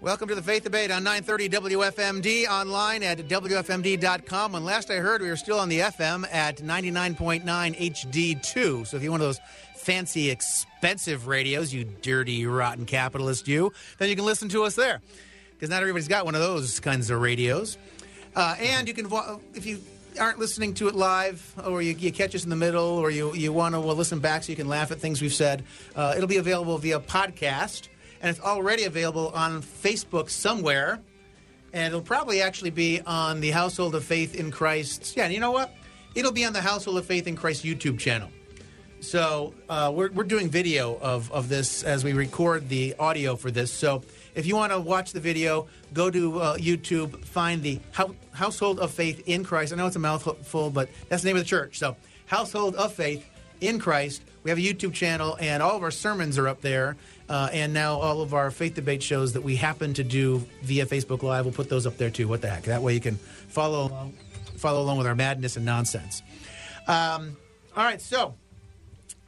Welcome to the Faith Debate on 930 WFMD, online at WFMD.com. And last I heard, we were still on the FM at 99.9 HD2. So if you're one of those fancy, expensive radios, you dirty, rotten capitalist, you, then you can listen to us there. Because not everybody's got one of those kinds of radios. Uh, and you can, if you aren't listening to it live, or you, you catch us in the middle, or you, you want to well, listen back so you can laugh at things we've said, uh, it'll be available via podcast and it's already available on Facebook somewhere. And it'll probably actually be on the Household of Faith in Christ. Yeah, you know what? It'll be on the Household of Faith in Christ YouTube channel. So uh, we're, we're doing video of, of this as we record the audio for this. So if you want to watch the video, go to uh, YouTube, find the Household of Faith in Christ. I know it's a mouthful, but that's the name of the church. So Household of Faith in Christ. We have a YouTube channel, and all of our sermons are up there. Uh, and now all of our faith debate shows that we happen to do via Facebook Live, we'll put those up there too. What the heck? That way you can follow along, follow along with our madness and nonsense. Um, all right, so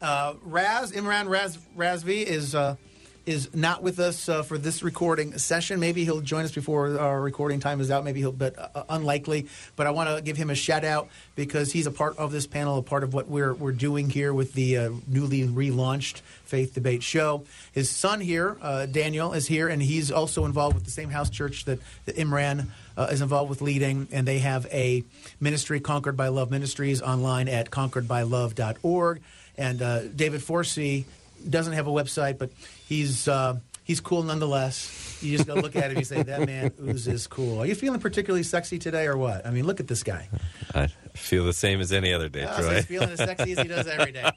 uh, Raz Imran Raz Razvi is uh, is not with us uh, for this recording session. Maybe he'll join us before our recording time is out. Maybe he'll, but uh, unlikely. But I want to give him a shout out because he's a part of this panel, a part of what we're we're doing here with the uh, newly relaunched Faith Debate Show. His son here, uh, Daniel, is here, and he's also involved with the same house church that, that Imran. Uh, is involved with leading, and they have a ministry, Conquered by Love Ministries, online at conqueredbylove.org. And uh, David Forsey doesn't have a website, but he's uh, he's cool nonetheless. You just go look at him. You say that man oozes cool. Are you feeling particularly sexy today, or what? I mean, look at this guy. I feel the same as any other day, oh, Troy. So he's feeling as sexy as he does every day.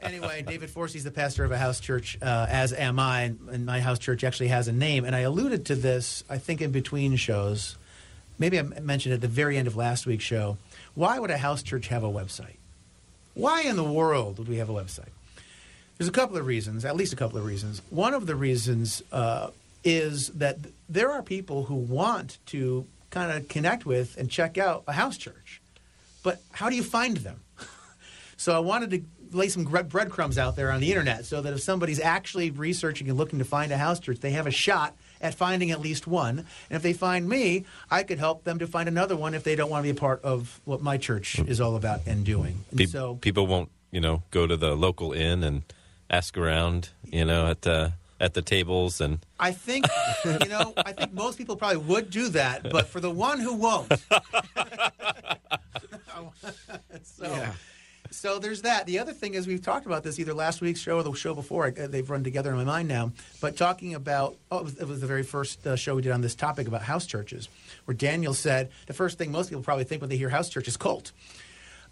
Anyway, David Forsey's the pastor of a house church, uh, as am I, and my house church actually has a name. And I alluded to this, I think, in between shows. Maybe I mentioned at the very end of last week's show. Why would a house church have a website? Why in the world would we have a website? There's a couple of reasons, at least a couple of reasons. One of the reasons uh, is that there are people who want to kind of connect with and check out a house church, but how do you find them? so I wanted to lay some breadcrumbs out there on the internet so that if somebody's actually researching and looking to find a house church, they have a shot at finding at least one. And if they find me, I could help them to find another one if they don't want to be a part of what my church is all about and doing. And Pe- so people won't, you know, go to the local inn and ask around, you know, at the at the tables and I think you know, I think most people probably would do that, but for the one who won't. so yeah. So there's that. The other thing is we've talked about this either last week's show or the show before. They've run together in my mind now. But talking about oh, it was, it was the very first uh, show we did on this topic about house churches, where Daniel said the first thing most people probably think when they hear house church is cult.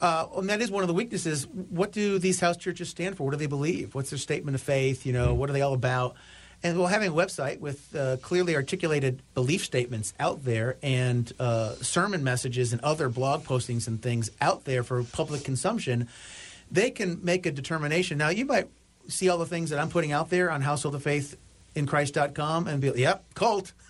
Uh, and that is one of the weaknesses. What do these house churches stand for? What do they believe? What's their statement of faith? You know, what are they all about? And well, having a website with uh, clearly articulated belief statements out there and uh, sermon messages and other blog postings and things out there for public consumption, they can make a determination. Now, you might see all the things that I'm putting out there on Household of Faith in Christ.com and be, yep, cult.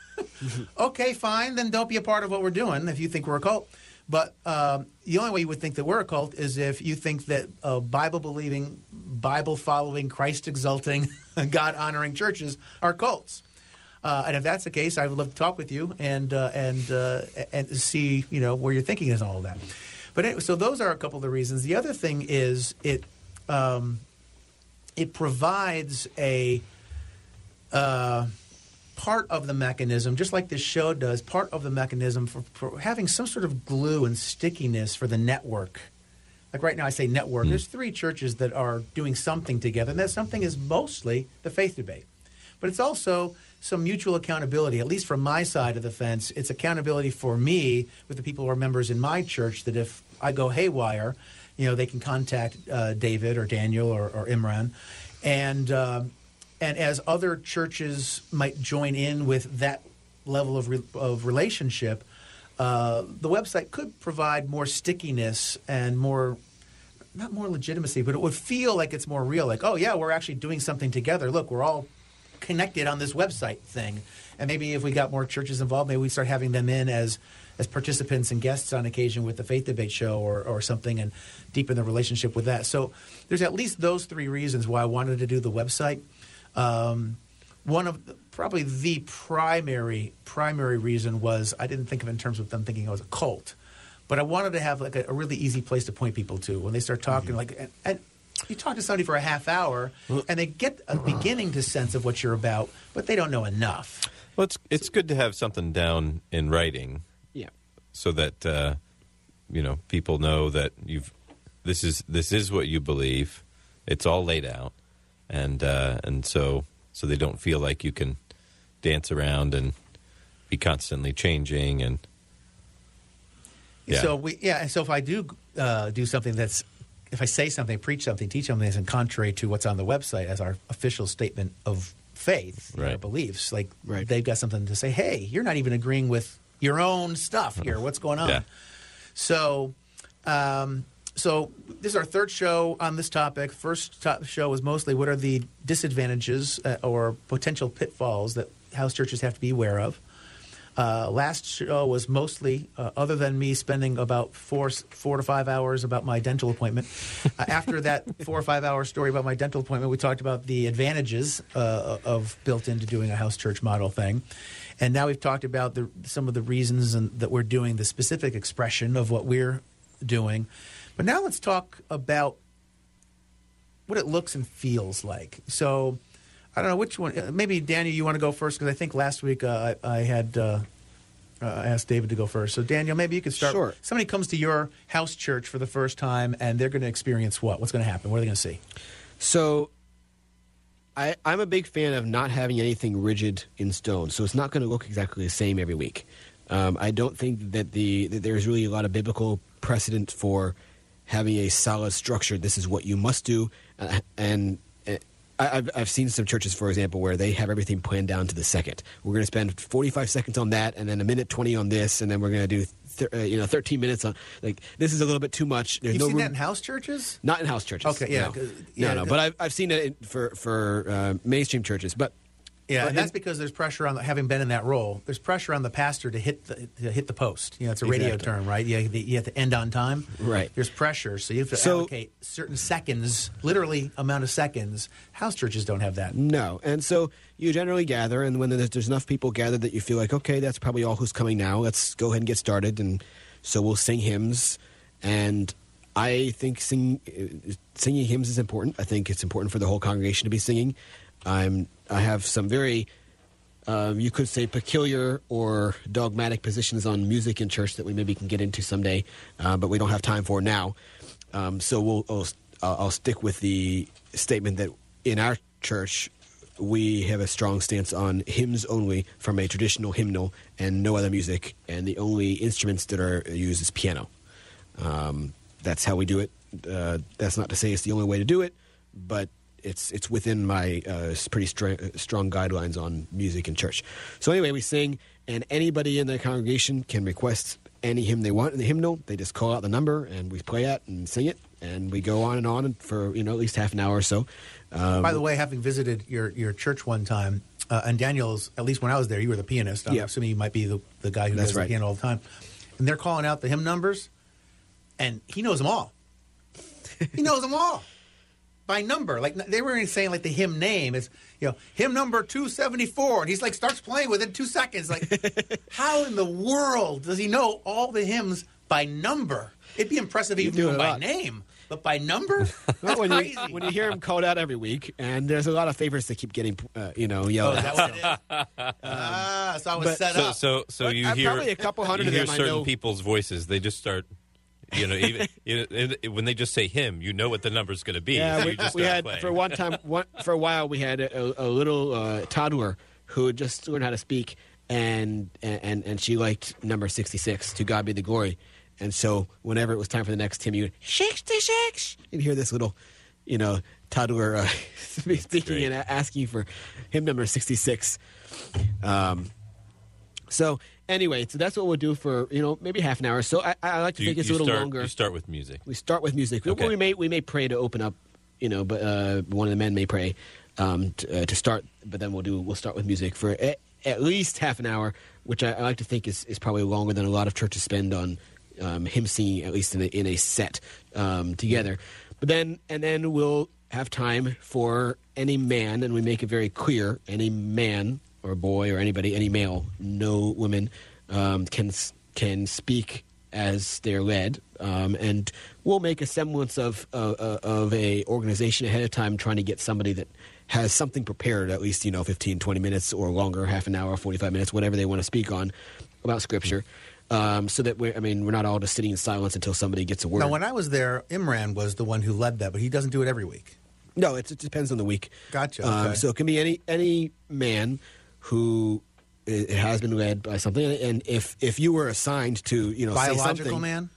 okay, fine. Then don't be a part of what we're doing if you think we're a cult. But um, the only way you would think that we're a cult is if you think that uh, Bible believing, Bible following, Christ exalting, God honoring churches are cults. Uh, and if that's the case, I would love to talk with you and uh, and uh, and see you know where your thinking is on all of that. But anyway, so those are a couple of the reasons. The other thing is it um, it provides a uh, part of the mechanism, just like this show does, part of the mechanism for, for having some sort of glue and stickiness for the network. Like right now, I say network. Mm. There's three churches that are doing something together, and that something is mostly the faith debate. But it's also some mutual accountability, at least from my side of the fence. It's accountability for me with the people who are members in my church that if I go haywire, you know, they can contact uh, David or Daniel or, or Imran. And uh, and as other churches might join in with that level of, re- of relationship, uh, the website could provide more stickiness and more not more legitimacy, but it would feel like it's more real. Like, oh yeah, we're actually doing something together. Look, we're all connected on this website thing. And maybe if we got more churches involved, maybe we start having them in as as participants and guests on occasion with the Faith Debate show or, or something and deepen the relationship with that. So there's at least those three reasons why I wanted to do the website. Um, one of the, probably the primary primary reason was I didn't think of it in terms of them thinking I was a cult, but I wanted to have like a, a really easy place to point people to when they start talking. Mm-hmm. Like, and, and you talk to somebody for a half hour, and they get a beginning to sense of what you're about, but they don't know enough. Well, it's it's good to have something down in writing Yeah. so that uh, you know people know that you've this is this is what you believe. It's all laid out, and uh, and so so they don't feel like you can dance around and be constantly changing and yeah. So we yeah, and so if I do uh, do something that's if I say something, preach something, teach something that's in contrary to what's on the website as our official statement of faith, you know, Right. beliefs, like Right. they've got something to say. Hey, you're not even agreeing with your own stuff here. What's going on? Yeah. So, um, so this is our third show on this topic. First top show was mostly what are the disadvantages uh, or potential pitfalls that house churches have to be aware of. Uh, last show was mostly, uh, other than me spending about four four to five hours about my dental appointment. uh, after that four or five hour story about my dental appointment, we talked about the advantages uh, of built into doing a house church model thing, and now we've talked about the, some of the reasons and, that we're doing the specific expression of what we're doing. But now let's talk about what it looks and feels like. So. I don't know which one. uh, Maybe Daniel, you want to go first because I think last week uh, I, I had uh, uh, asked David to go first. So Daniel, maybe you could start. Sure. Somebody comes to your house church for the first time, and they're going to experience what? What's going to happen? What are they going to see? So, I, I'm a big fan of not having anything rigid in stone. So it's not going to look exactly the same every week. Um, I don't think that the that there's really a lot of biblical precedent for having a solid structure. This is what you must do, uh, and. uh, I've, I've seen some churches, for example, where they have everything planned down to the second. We're going to spend 45 seconds on that, and then a minute 20 on this, and then we're going to do, th- uh, you know, 13 minutes on. Like this is a little bit too much. There's You've no seen room- that in house churches? not in house churches. Okay, yeah, no, yeah, no. the- But I've I've seen it in, for for uh, mainstream churches. But Yeah, But and that's because there's pressure on the, having been in that role. There's pressure on the pastor to hit the to hit the post. You know, it's a radio Exactly. term, right? You, you have to end on time. Right. There's pressure, so you have to So- allocate certain seconds, literally amount of seconds. House churches don't have that. no, and so you generally gather, and when there's, there's enough people gathered that you feel like, okay, that's probably all who's coming now. Let's go ahead and get started, and so we'll sing hymns. And I think sing, uh, singing hymns is important. I think it's important for the whole congregation to be singing. I'm I have some very um, you could say peculiar or dogmatic positions on music in church that we maybe can get into someday, uh, but we don't have time for now. Um, so we'll I'll, I'll stick with the statement that in our church we have a strong stance on hymns only from a traditional hymnal and no other music, and the only instruments that are used is piano. Um, that's how we do it. Uh, that's not to say it's the only way to do it, but it's it's within my uh, pretty str- strong guidelines on music in church. So anyway, we sing, and anybody in the congregation can request any hymn they want in the hymnal. They just call out the number, and we play it and sing it, and we go on and on for you know at least half an hour or so. Um, By the way, having visited your, your church one time, uh, and Daniel's, at least when I was there, you were the pianist. I'm Yeah. assuming you might be the, the guy who That's does the piano all the time. And they're calling out the hymn numbers, and he knows them all. he knows them all by number. Like they were even saying like the hymn name is you know hymn number two seventy four, and he's like starts playing within two seconds. Like how in the world does he know all the hymns by number? It'd be impressive if he You knew do them by name, but by number. Well, That's when crazy. you when you hear him called out every week, and there's a lot of favorites that keep getting uh, you know Oh, yelled is at. that what it is? ah, so I was but- set up. so so But you I've hear probably a couple hundred you of hear them I certain know. people's voices. They just start. You know, even you know, it- when they just say him, you know what the number's going to be. Yeah, so we, just we had playing. for one time one, for a while we had a, a little uh, toddler who had just learned how to speak, and and and she liked number sixty six. To God be the glory. And so whenever it was time for the next hymn, you would sixty six. You'd hear this little, you know, toddler uh, speaking great. and asking for hymn number sixty six. Um, so anyway, so that's what we'll do for you know maybe half an hour. So I, I like to you, think it's a little start, longer. You start with music. We start with music. Okay. We may we may pray to open up, you know, but uh, one of the men may pray um, to, uh, to start. But then we'll do we'll start with music for at, at least half an hour, which I, I like to think is, is probably longer than a lot of churches spend on um, hymn singing, at least in a, in a set um, together. But then and then we'll have time for any man, and we make it very clear any man or boy or anybody, any male, no women, um, can can speak as they're led, um, and we'll make a semblance of uh, uh, of a organization ahead of time, trying to get somebody that has something prepared, at least you know 15, 20 minutes or longer, half an hour, forty five minutes, whatever they want to speak on about Scripture. Um, so that we're, I mean, we're not all just sitting in silence until somebody gets a word. Now, when I was there, Imran was the one who led that, but he doesn't do it every week. No, it, it depends on the week. Gotcha, Um, okay. so it can be any any man who it has been led by something, and if if you were assigned to you know say Biological something, man?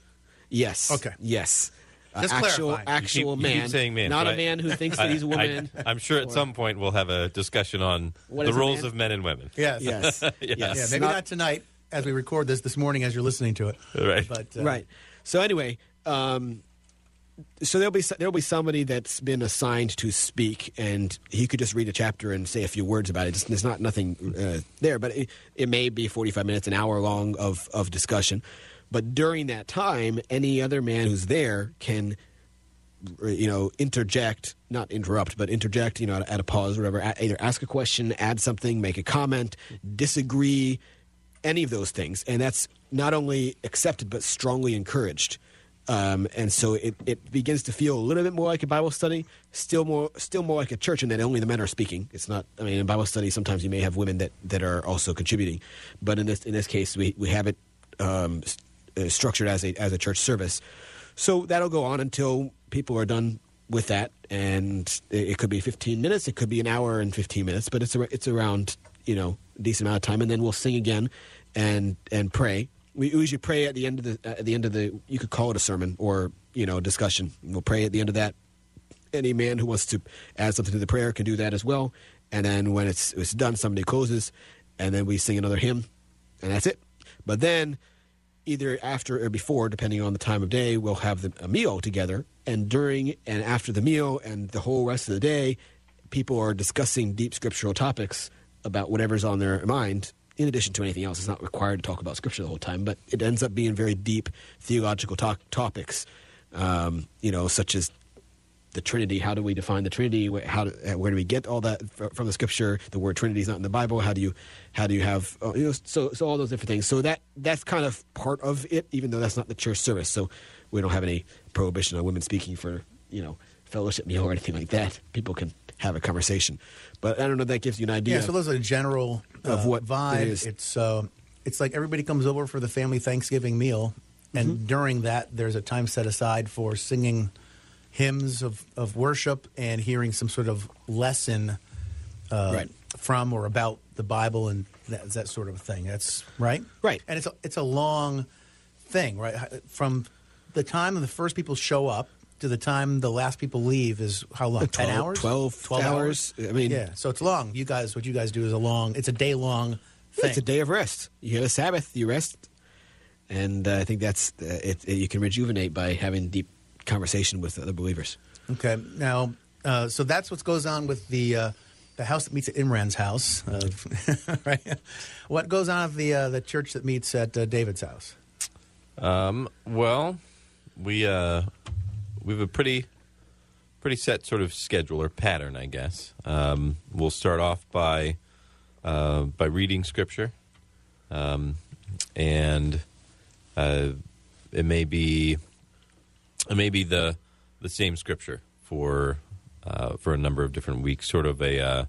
yes, Okay. yes, Uh, Just actual clarifying. Actual You keep- you man, keep saying man, not but a I- man who thinks that he's a woman. I, am sure at some point we'll have a discussion on the roles man? of men and women. Yes. yes, yes, Yeah, maybe not, tonight as we record this this morning as you're listening to it. Right. But, uh, right. So anyway, um, so there'll be there'll be somebody that's been assigned to speak, and he could just read a chapter and say a few words about it. Just, there's not nothing uh, there, but it, it may be 45 minutes, an hour long of of discussion. But during that time, any other man who's there can you know, interject, not interrupt, but interject, you know, at, at a pause, or whatever. A- either ask a question, add something, make a comment, disagree, any of those things, and that's not only accepted but strongly encouraged. Um, and so it, it begins to feel a little bit more like a Bible study, still more still more like a church, in that only the men are speaking. It's not. I mean, in Bible study, sometimes you may have women that, that are also contributing, but in this in this case, we we have it um, uh, structured as a as a church service. So that'll go on until people are done with that, and it, it could be 15 minutes, it could be an hour and 15 minutes, but it's a, it's around you know a decent amount of time, and then we'll sing again and and pray. We usually pray at the end of the at the end of the you could call it a sermon or you know discussion. We'll pray at the end of that. Any man who wants to add something to the prayer can do that as well. And then when it's it's done, somebody closes, and then we sing another hymn, and that's it. But then either after or before, depending on the time of day, we'll have the, a meal together. And during and after the meal and the whole rest of the day, people are discussing deep scriptural topics about whatever's on their mind. In addition to anything else, it's not required to talk about scripture the whole time, but it ends up being very deep theological talk, topics, um, you know, such as the Trinity. How do we define the Trinity? How do, uh, where do we get all that from the Scripture? The word Trinity is not in the Bible. How do you how do you have uh, you know so so all those different things. So that that's kind of part of it, even though that's not the church service. So we don't have any prohibition on women speaking for you know fellowship meal or anything like that. People can have a conversation. But I don't know. if That gives you an idea. Yeah, so those are general Of uh, what vibe. it is. It's uh, it's like everybody comes over for the family Thanksgiving meal, and Mm-hmm. during that, there's a time set aside for singing hymns of, of worship and hearing some sort of lesson uh, Right. from or about the Bible and that, that sort of thing. That's right, Right. and it's a, it's a long thing, right? From the time the first people show up to the time the last people leave is how long? Uh, Ten 12 hours? 12 hours. I mean- yeah. So it's long. You guys, what you guys do is a long. It's a day long thing. It's a day of rest. You get a Sabbath, you rest, and uh, I think that's uh, it, it. You can rejuvenate by having deep conversation with other believers. Okay. Now, uh, so that's what goes on with the uh, the house that meets at Imran's house, uh, right? What goes on at the uh, the church that meets at uh, David's house? Um, well, we uh, we have a pretty pretty set sort of schedule or pattern, I guess. Um, we'll start off by uh, by reading scripture, um, and uh, it may be it may be the the same scripture for uh, for a number of different weeks, sort of a uh,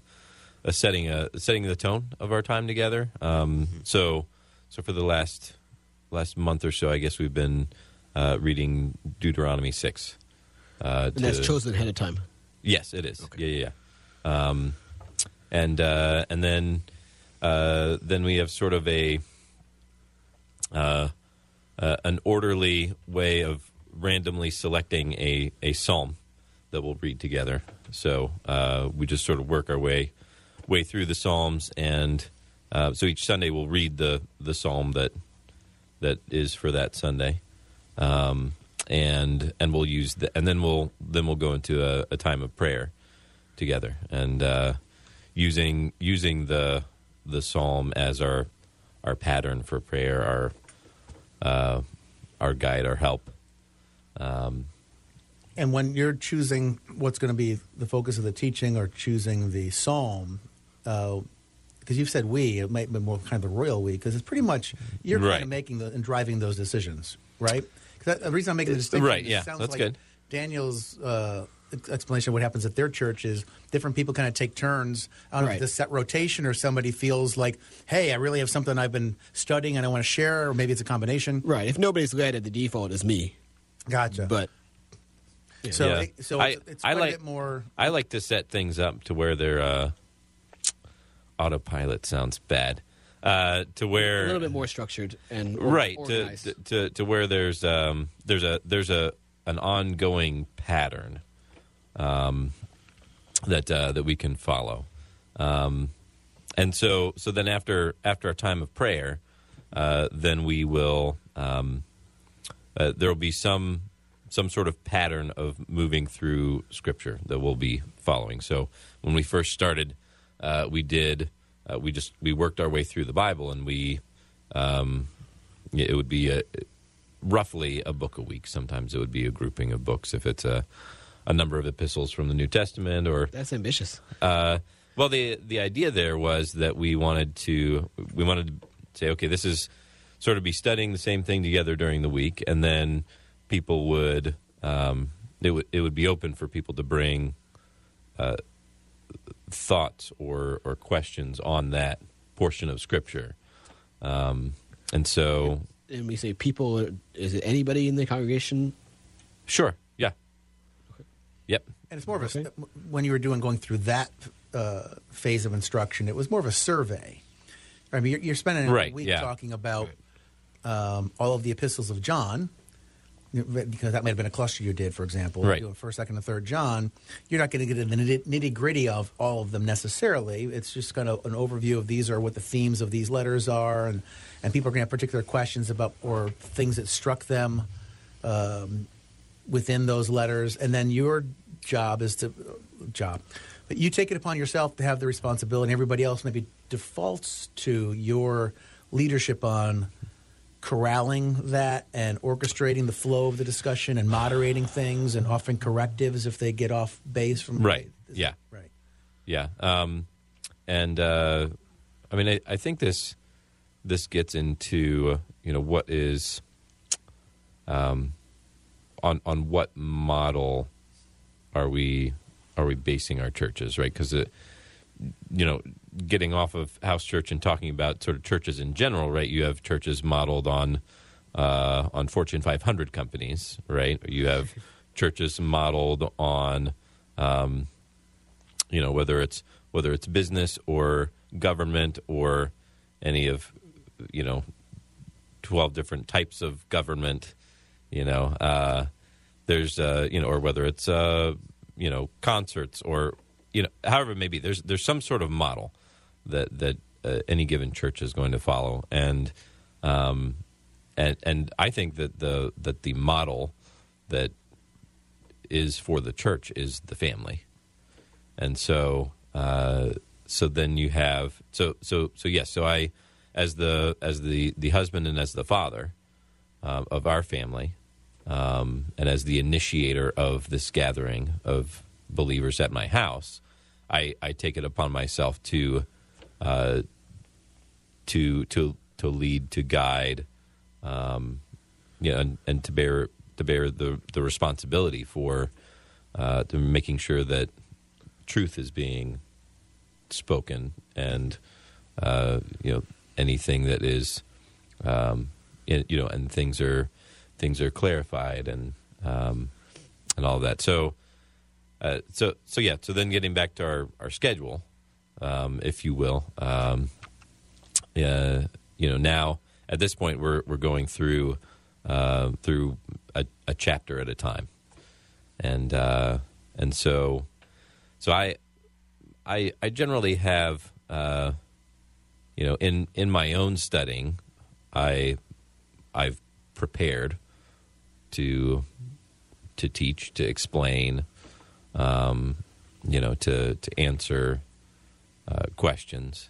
a setting a setting the tone of our time together. Um, So so for the last last month or so, I guess we've been uh, reading Deuteronomy six. Uh, And that's chosen ahead of time. Yes, it is. Okay. Yeah, yeah, yeah. Um, and uh, and then uh, then we have sort of a uh, uh, an orderly way of randomly selecting a a psalm that we'll read together. So uh, we just sort of work our way way through the psalms, and uh, so each Sunday we'll read the the psalm that that is for that Sunday um, and and we'll use the, and then we'll then we'll go into a, a time of prayer together and uh, using using the the psalm as our our pattern for prayer, our uh, our guide, our help um, And when you're choosing what's going to be the focus of the teaching or choosing the psalm, because you've said we, it might be more kind of the royal we, because it's pretty much you're kind of making the, and driving those decisions, right? 'Cause that, the reason I'm making the distinction, Right, yeah, sounds that's like good. Daniel's uh, explanation of what happens at their church is different people kind of take turns. I don't know if Right. it's set rotation or somebody feels like, hey, I really have something I've been studying and I want to share, or maybe it's a combination. Right. If nobody's led it, the default is me. Gotcha. But so, Yeah. it- so I- it's, it's I like- a bit more. I like to set things up to where they're uh, autopilot sounds bad. Uh, to where a little bit more structured and or- right to, to to to where there's um there's a there's a an ongoing pattern um that uh, that we can follow. Um and so so then after after a time of prayer uh, then we will um uh, there will be some some sort of pattern of moving through scripture that we'll be following. So when we first started uh, we did uh, we just we worked our way through the bible and we um, it would be a, roughly a book a week. Sometimes it would be a grouping of books if it's a, a number of epistles from the New Testament or That's ambitious. uh, well, the the idea there was that we wanted to we wanted to say, okay, this is sort of be studying the same thing together during the week, and then people would um, it would it would be open for people to bring uh, thoughts or or questions on that portion of Scripture, um, and so And we say people. Is it anybody in the congregation? sure, yeah, yep, And it's more of a Okay. when you were doing going through that uh, phase of instruction, it was more of a survey. I mean, you're, you're spending a Right, week yeah. talking about um, all of the epistles of John, because that might have been a cluster you did, for example, Right. doing first, second, and third John. You're not going to get into the nitty gritty of all of them necessarily. It's just kind of an overview of these are what the themes of these letters are, and and people are going to have particular questions about or things that struck them um, within those letters, and then your job is to job. But you take it upon yourself to have the responsibility. Everybody else maybe defaults to your leadership on corralling that and orchestrating the flow of the discussion and moderating things and offering correctives if they get off base from Right. Yeah. right. Yeah, um, and uh, I mean, I, I think this this gets into you know what is um, on on what model are we are we basing our churches right because you know getting off of house church and talking about sort of churches in general right? You have churches modeled on uh, on Fortune 500 companies right? You have churches modeled on um, you know whether it's whether it's business or government or any of you know 12 different types of government you know uh, there's uh, you know or whether it's uh, you know concerts or you know however it may be there's there's some sort of model that that uh, any given church is going to follow. And um, and and I think that the that the model that is for the church is the family. And so uh, so then you have so so so yes so I as the as the the husband and as the father uh, of our family um, and as the initiator of this gathering of believers at my house I I take it upon myself to uh, to to to lead to guide um, you know, and, and to bear to bear the the responsibility for uh, making sure that truth is being spoken and uh, you know anything that is um, in, you know and things are things are clarified and um, and all that. So uh, so so yeah so then getting back to our our schedule um, if you will. Um, uh, you know now at this point we're we're going through uh, through a, a chapter at a time. And uh, and so so I I I generally have uh, you know in in my own studying I I've prepared to to teach to explain um, you know to to answer uh, questions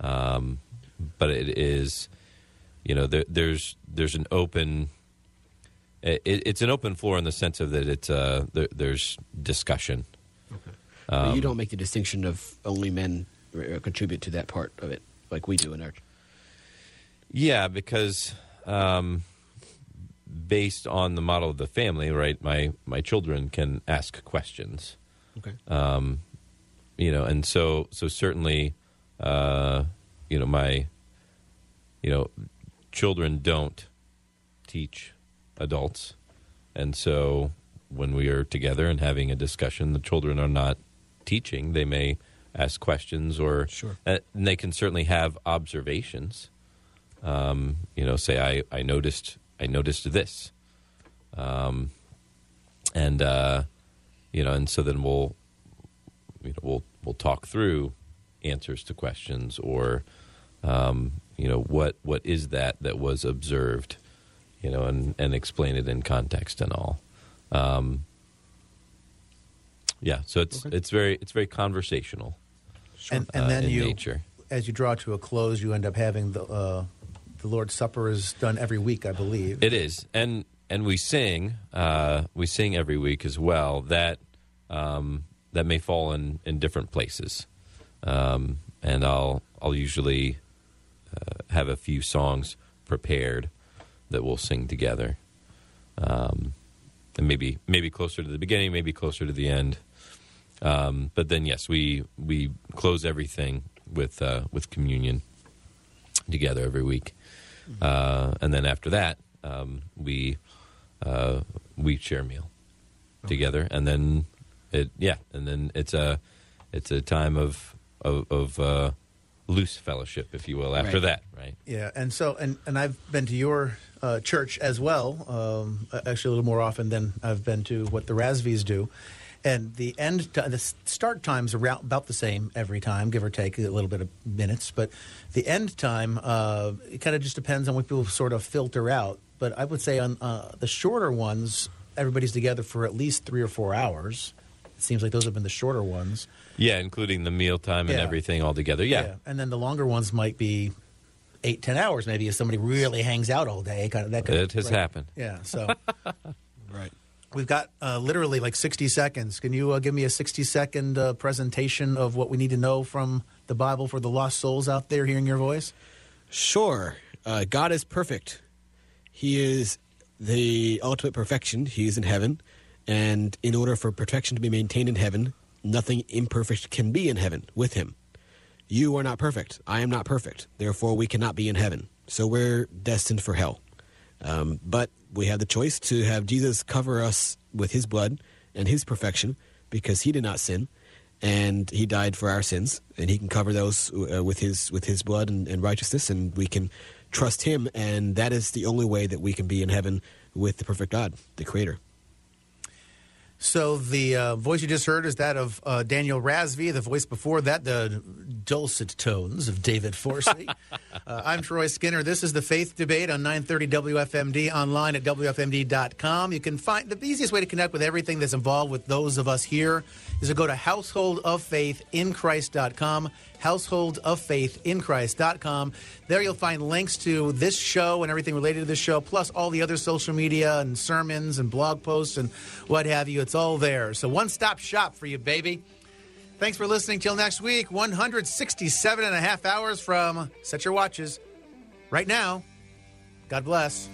um, but it is you know there, there's there's an open it, it's an open floor in the sense of that it's uh, there, there's discussion. But you don't make the distinction of only men uh, contribute to that part of it, like we do in our. Yeah, because um, based on the model of the family, right? My my children can ask questions, Okay. You know, and so so certainly, uh, you know, my you know, children don't teach adults, and so when we are together and having a discussion, the children are not teaching; they may ask questions or Sure. uh, and they can certainly have observations. Um, you know, say I, I noticed I noticed this, um, and uh, you know, and so then we'll you know we'll we'll talk through answers to questions or um, you know what what is that that was observed, you know, and and explain it in context and all. Um, yeah, so it's Okay. it's very it's very conversational And, and uh, then in you, nature. as you draw to a close, you end up having the uh, the Lord's Supper is done every week, I believe. It is, and and we sing, uh, we sing every week as well. That um, that may fall in, in different places, um, and I'll I'll usually uh, have a few songs prepared that we'll sing together, um, and maybe maybe closer to the beginning, maybe closer to the end. Um, but then, yes, we we close everything with uh, with communion together every week, uh, and then after that, um, we uh, we share a meal together, and then it yeah, and then it's a it's a time of of, of uh, loose fellowship, if you will. After Right. that, right? Yeah, and so and and I've been to your uh, church as well. Um, actually, a little more often than I've been to what the Rasvies do. And the end, ti- the start times around about the same every time, give or take a little bit of minutes. But the end time, uh, it kind of just depends on what people sort of filter out. But I would say on uh, the shorter ones, everybody's together for at least three or four hours. It seems like those have been the shorter ones. Yeah, including the mealtime and Yeah. everything all together. Yeah. and then the longer ones might be eight, ten hours. Maybe if somebody really hangs out all day, kind of that. Could, It has right. happened. Yeah, so Right. we've got uh, literally like sixty seconds. Can you uh, give me a sixty-second uh, presentation of what we need to know from the Bible for the lost souls out there hearing your voice? Sure. Uh, God is perfect. He is the ultimate perfection. He is in heaven. And in order for perfection to be maintained in heaven, nothing imperfect can be in heaven with Him. You are not perfect. I am not perfect. Therefore, we cannot be in heaven. So we're destined for hell. Um, but we have the choice to have Jesus cover us with His blood and His perfection because He did not sin and he died for our sins, and he can cover those uh, with his with his blood and, and righteousness, and we can trust him, and that is the only way that we can be in heaven with the perfect God, the Creator. So the uh, voice you just heard is that of uh, Daniel Rasvi. The voice before that, the dulcet tones of David Forsey. uh, I'm Troy Skinner. This is the Faith Debate on 930 WFMD online at WFMD.com. You can find the easiest way to connect with everything that's involved with those of us here is to go to householdoffaithinchrist.com householdoffaithinchrist.com. There you'll find links to this show and everything related to this show, plus all the other social media and sermons and blog posts and what have you. It's all there. So one stop shop for you, baby. Thanks for listening. Till next week, 167 and a half hours from Set Your Watches. Right now, God bless.